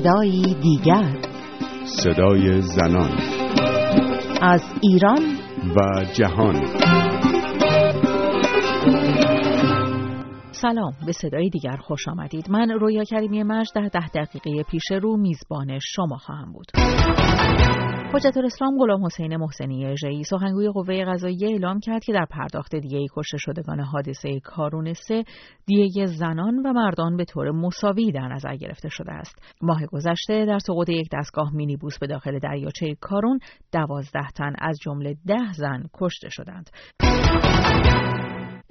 صدایی دیگر. صدای زنان. از ایران. و جهان. سلام به صدای دیگر خوش آمدید. من رویا کریمی مرج در ده دقیقه پیش رو میزبان شما خواهم بود. حجت الاسلام غلام حسین محسنی اژه‌ای سخنگوی قوه قضاییه اعلام کرد که در پرداخت دیه کشته شدگان حادثه کارون سه دیه زنان و مردان به طور مساوی در نظر گرفته شده است. ماه گذشته در سقوط یک دستگاه مینیبوس به داخل دریاچه کارون دوازده تن از جمله ده زن کشته شدند.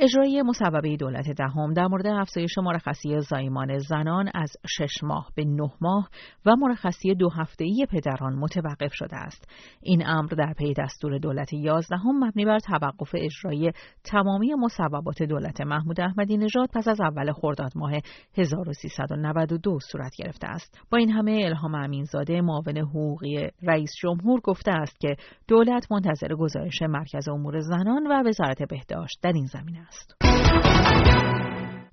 اجرای مصوبه دولت دهم در مورد افزایش مرخصی زایمان زنان از شش ماه به نه ماه و مرخصی دو هفتهای پدران متوقف شده است. این امر در پی دستور دولت یازدهم مبنی بر توقف اجرای تمامی مصوبات دولت محمود احمدی نژاد پس از اول خرداد ماه 1392 صورت گرفته است. با این همه الهام امینزاده معاون حقوقی رئیس جمهور گفته است که دولت منتظر گزارش مرکز امور زنان و وزارت بهداشت در این زمینه است.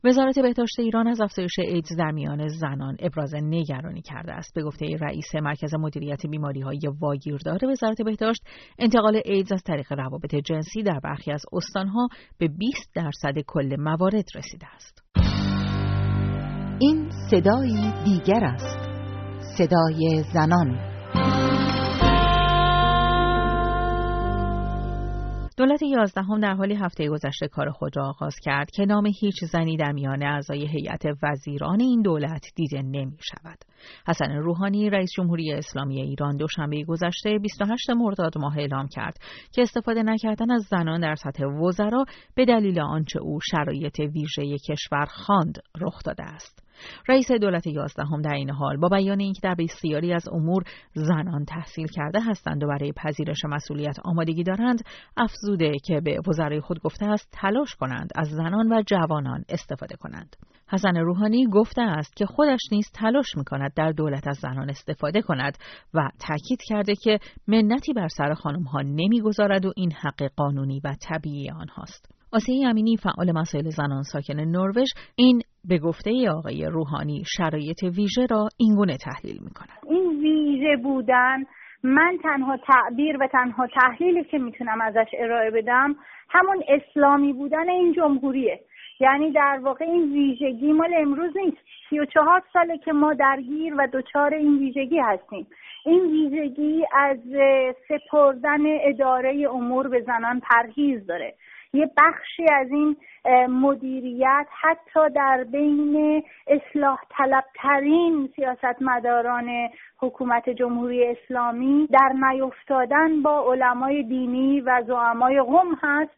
وزارت بهداشت ایران از افزایش ایدز در میان زنان ابراز نگرانی کرده است. به گفته رئیس مرکز مدیریت بیماری های واگیردار وزارت بهداشت انتقال ایدز از طریق روابط جنسی در برخی از استانها به 20 درصد کل موارد رسیده است. این صدایی دیگر است. صدای زنان. دولت یازدهم در حالی هفته گذشته کار خود را آغاز کرد که نام هیچ زنی در میان اعضای هیئت وزیران این دولت دیده نمی شود. حسن روحانی رئیس جمهوری اسلامی ایران دوشنبه گذشته 28 مرداد ماه اعلام کرد که استفاده نکردن از زنان در سطح وزرا به دلیل آنچه او شرایط ویژه کشور خواند رخ داده است. رئیس دولت یازدهم در این حال با بیان اینکه در بسیاری از امور زنان تحصیل کرده هستند و برای پذیرش مسئولیت آمادگی دارند افزوده که به وزرای خود گفته است تلاش کنند از زنان و جوانان استفاده کنند حسن روحانی گفته است که خودش نیز تلاش می کند در دولت از زنان استفاده کند و تاکید کرده که منتی بر سر خانم ها نمی‌گذارد و این حق قانونی و طبیعی آنهاست. آسیه امینی فعال مسائل زنان ساکن نروژ این به گفته آقای روحانی شرایط ویژه را اینگونه تحلیل می کند. این ویژه بودن من تنها تعبیر و تنها تحلیلی که می‌تونم ازش ارائه بدم همون اسلامی بودن این جمهوریه. یعنی در واقع این ویژگی مال امروز نیست. سی و چهار ساله که ما درگیر و دچار این ویژگی هستیم. این ویژگی از سپردن اداره امور به زنان پرهیز داره. یه بخشی از این مدیریت حتی در بین اصلاح طلبترین سیاستمداران حکومت جمهوری اسلامی در نیفتادن با علمای دینی و زعمای قم هست.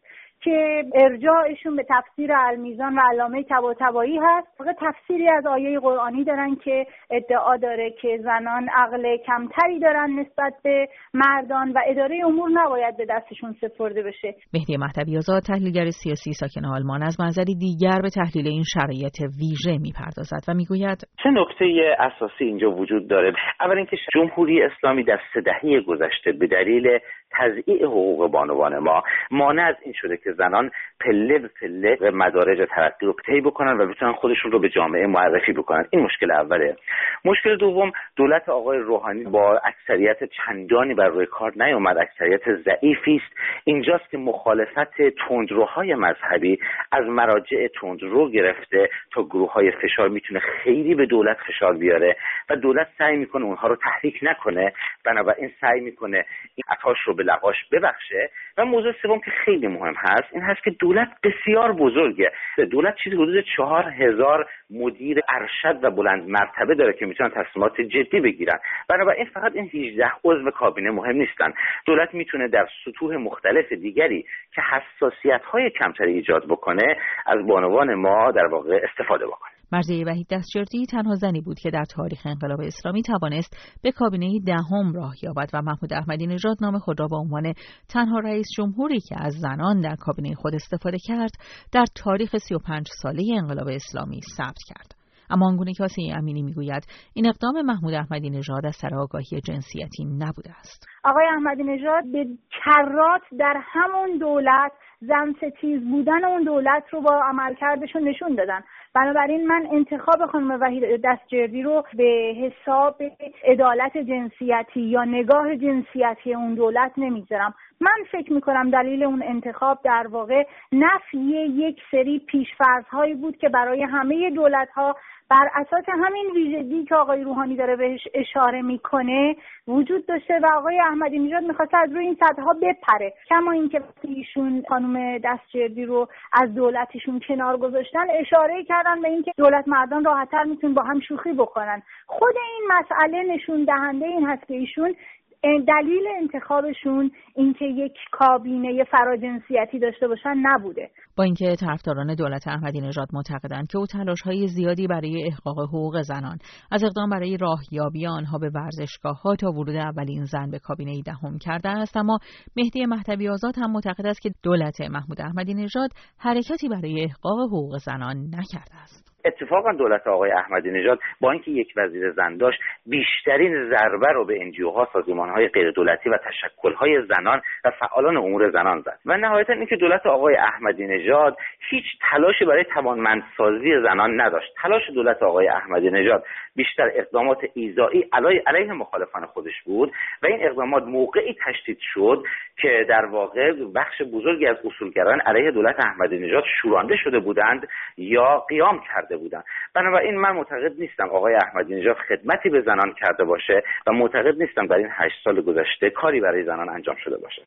که ارجاعشون به تفسیر المیزان و علامه تباتبایی هست. واقع تفسیری از آیه قرآنی دارن که ادعا داره که زنان عقل کمتری دارن نسبت به مردان و اداره امور نباید به دستشون سپرده بشه. مهدی مهدوی آزاد تحلیلگر سیاسی ساکن آلمان از منظری دیگر به تحلیل این شرایط ویژه می‌پردازد و می‌گوید سه نکته اساسی اینجا وجود داره؟ اول اینکه جمهوری اسلامی در سه دهه گذشته به دلیل تضییع حقوق بانوان ما مانع از این شده که زنان پله به پله به مدارج ترقی رو طی بکنن و بتونن خودشون رو به جامعه معرفی بکنن. این مشکل اوله. مشکل دوم دولت آقای روحانی با اکثریت چندانی بر روی کار نیومد اکثریت ضعیفی است. اینجاست که مخالفت تندروهای مذهبی از مراجع تندرو گرفته تا گروه های فشار می‌تونه خیلی به دولت فشار بیاره و دولت سعی می‌کنه اونها رو تحریک نکنه. بنابراین سعی می‌کنه این عطاش رو به لقاش ببخشه و موضوع سوم که خیلی مهم هست این هست که دولت بسیار بزرگه. دولت چیزی حدود چهار هزار مدیر ارشد و بلند مرتبه داره که می‌تونن تصمیمات جدی بگیرن. بنابراین فقط این 18 عضو کابینه مهم نیستن. دولت می‌تونه در سطوح مختلف دیگری که حساسیت های کمتری ایجاد بکنه از بانوان ما در واقع استفاده بکنه. مرزیه وحید دستجردی تنها زنی بود که در تاریخ انقلاب اسلامی توانست به کابینه دهم راه یابد و محمود احمدی نژاد نام خود را به عنوان تنها رئیس جمهوری که از زنان در کابینه خود استفاده کرد در تاریخ 35 ساله انقلاب اسلامی ثبت کرد. اما آنگونه که آسیه امینی می‌گوید این اقدام محمود احمدی نژاد از سر آگاهی جنسیتی نبوده است. آقای احمدی نژاد به کرات در همون دولت زن ستیز بودن اون دولت رو با عملکردشون نشون دادن. بنابراین من انتخاب خانم وحید دستجردی رو به حساب عدالت جنسیتی یا نگاه جنسیتی اون دولت نمی‌ذارم من فکر می‌کنم دلیل اون انتخاب در واقع نفی یک سری پیشفرض هایی بود که برای همه دولت ها بر اساس همین ویژگی که آقای روحانی داره بهش اشاره می‌کنه وجود داشته و آقای احمدی نژاد می‌خواسته از روی این سطح ها بپره. کما اینکه ایشون خانم دستجردی رو از دولتشون کنار گذاشتن اشاره کردن به اینکه دولت مردان راحتتر می‌تونن با هم شوخی بکنن. خود این مسئله نشون دهنده این هست که ایشون دلیل انتخابشون اینکه یک کابینه فراجنسیتی داشته باشن نبوده. با اینکه طرفداران دولت احمدی نژاد معتقدند که او تلاش های زیادی برای احقاق حقوق زنان از اقدام برای راهیابی آنها به ورزشگاه ها تا ورود اولین زن به کابینه دهم کرده است اما مهدی مهدوی آزاد هم معتقد است که دولت محمود احمدی نژاد حرکتی برای احقاق حقوق زنان نکرده است. اتفاقا دولت آقای احمدی نژاد با اینکه یک وزیر زن داشت بیشترین ضربه رو به انجیو ها سازمان های غیر دولتی و تشکل های زنان و فعالان امور زنان زد. و نهایتا اینکه دولت آقای احمدی نژاد هیچ تلاشی برای توانمندسازی زنان نداشت. تلاش دولت آقای احمدی نژاد بیشتر اقدامات ایزایی علیه مخالفان خودش بود و این اقدامات موقعی تشدید شد که در واقع بخش بزرگی از اصولگران علیه دولت احمدی نژاد شورانده شده بودند یا قیام کرده بودند. بنابراین من معتقد نیستم آقای احمدی نژاد خدمتی به زنان کرده باشه و معتقد نیستم در این هشت سال گذشته کاری برای زنان انجام شده باشه.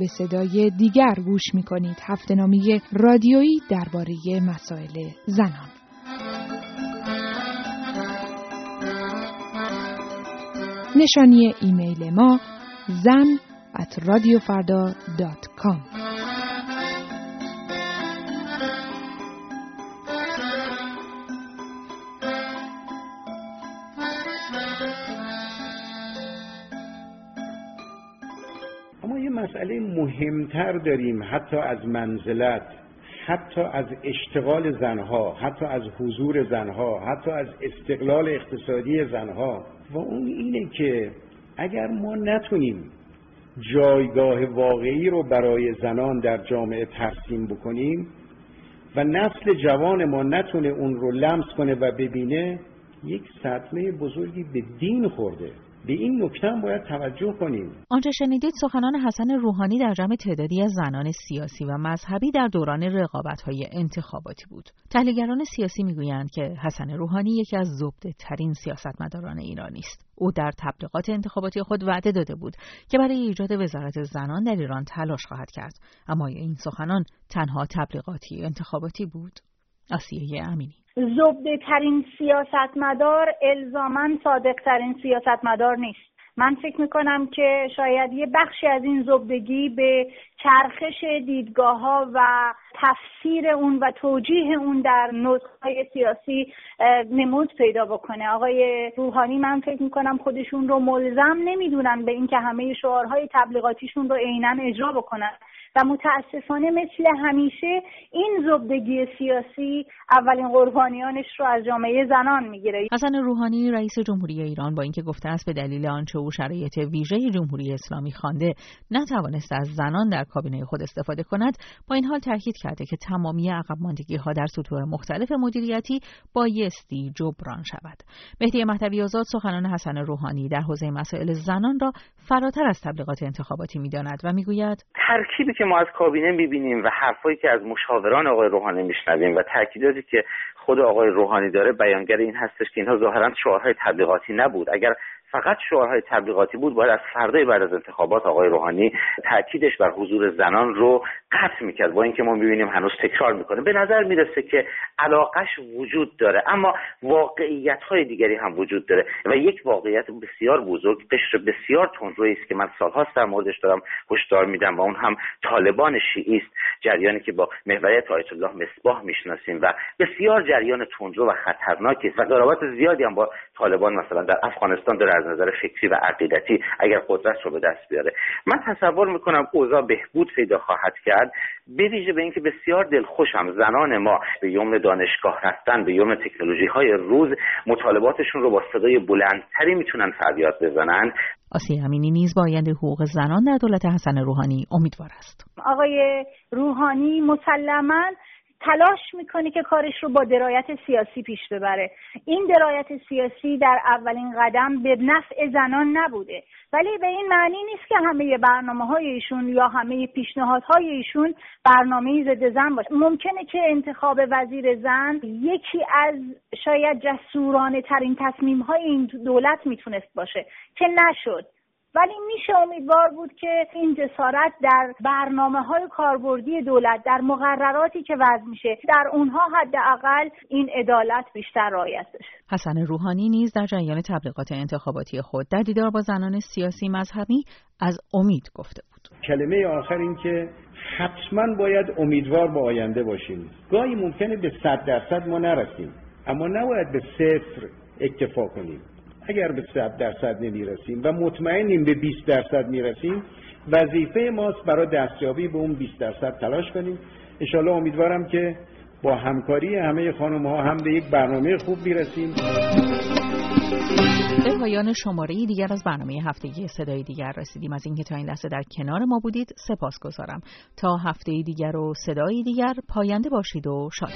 به صدای دیگر گوش می کنید هفته رادیویی درباره مسائل زنان. نشانی ایمیل ما زن at radiofarda.com اما یه مسئله مهمتر داریم حتی از منزلت حتی از اشتغال زنها حتی از حضور زنها حتی از استقلال اقتصادی زنها. و اون اینه که اگر ما نتونیم جایگاه واقعی رو برای زنان در جامعه ترسیم بکنیم و نسل جوان ما نتونه اون رو لمس کنه و ببینه یک صدمه بزرگی به دین خورده. به این نکته باید توجه کنیم. آنچه شنیدید سخنان حسن روحانی در جمع تعدادی از زنان سیاسی و مذهبی در دوران رقابت‌های انتخاباتی بود. تحلیلگران سیاسی می‌گویند که حسن روحانی یکی از زبده ترین سیاستمداران ایرانی است. او در تبلیغات انتخاباتی خود وعده داده بود که برای ایجاد وزارت زنان در ایران تلاش خواهد کرد. اما این سخنان تنها تبلیغاتی انتخاباتی بود. آسیه امینی. زبده ترین سیاستمدار الزامن صادق ترین سیاستمدار نیست. من فکر می‌کنم که شاید یه بخشی از این زبدگی به چرخش دیدگاه ها و تفسیر اون و توجیه اون در نسخه سیاسی نمود پیدا بکنه. آقای روحانی من فکر می‌کنم خودشون رو ملزم نمی‌دونن به اینکه همه شعارهای تبلیغاتیشون رو عینا اجرا بکنن. و متاسفانه مثل همیشه این زبدگی سیاسی اولین قربانیانش رو از جامعه زنان می‌گیره. حسن روحانی رئیس جمهوری ایران با اینکه گفته است به دلیل آنچه او شرایط ویژه جمهوری اسلامی خوانده نتوانست از زنان در کابینه خود استفاده کند با این حال تاکید کرده که تمامی عقب ماندگی ها در سطوح مختلف مدیریتی بایستی جبران شود. مهدی مهدوی آزاد سخنان حسن روحانی در حوزه مسائل زنان را فراتر از تبلیغات انتخاباتی می‌داند و می‌گوید ترکیبی که ما از کابینه می‌بینیم و حرفایی که از مشاوران آقای روحانی میشنویم و تاکیداتی که خود آقای روحانی داره بیانگر این هستش که اینها ظاهرا شعارهای تبلیغاتی نبود. اگر فقط شعارهای تبلیغاتی بود باید از فردای بعد از انتخابات آقای روحانی تاکیدش بر حضور زنان رو قطع می‌کرد با اینکه ما می‌بینیم هنوز تکرار می‌کنه. به نظر می‌رسه که علاقش وجود داره اما واقعیت های دیگری هم وجود داره و یک واقعیت بسیار بزرگ قشر بسیار تندرویی است که من سالهاست در موردش دارم هشدار میدم و اون هم طالبان شیعی است جریانی که با محوریت آیت الله مصباح می‌شناسیم و بسیار جریان تندرو و خطرناکی است و قرابت زیادی هم با طالبان مثلا در افغانستان داره از نظر فکری و عقیدتی اگر قدرت رو به دست بیاره. من تصور می‌کنم اوضاع بهبود پیدا خواهد کرد به ویژه به اینکه بسیار دلخوشم زنان ما به یوم دانشگاه رفتن به یوم تکنولوژی های روز مطالباتشون رو با صدای بلندتری می‌تونن فریاد بزنن. آسیه امینی نیز با آینده حقوق زنان در دولت حسن روحانی امیدوار است. آقای روحانی مسلما تلاش می‌کنه که کارش رو با درایت سیاسی پیش ببره. این درایت سیاسی در اولین قدم به نفع زنان نبوده. ولی به این معنی نیست که همه برنامه های ایشون یا همه پیشنهادهای ایشون برنامه ضد زن باشه. ممکنه که انتخاب وزیر زن یکی از شاید جسورانه ترین تصمیم های این دولت می‌تونست باشه که نشد. ولی میشه امیدوار بود که این جسارت در برنامه های کاربردی دولت در مقرراتی که وضع میشه در اونها حداقل این عدالت بیشتر رعایت بشه. حسن روحانی نیز در جریان تبلیغات انتخاباتی خود در دیدار با زنان سیاسی مذهبی از امید گفته بود. کلمه آخر این که حتما باید امیدوار با آینده باشیم. گاهی ممکنه به صد درصد ما نرسیم اما نباید به صفر اکتفا کنیم. اگر به 100 درصد نمی‌رسیم و مطمئنیم به 20 درصد می‌رسیم وظیفه ماست برای دستیابی به اون 20 درصد تلاش کنیم. انشالله امیدوارم که با همکاری همه خانم ها هم به یک برنامه خوب می‌رسیم. به پایان شماره دیگر از برنامه هفتگی صدای دیگر رسیدیم. از اینکه تا این لحظه در کنار ما بودید سپاس گذارم. تا هفته دیگر و صدای دیگر پاینده باشید و شاد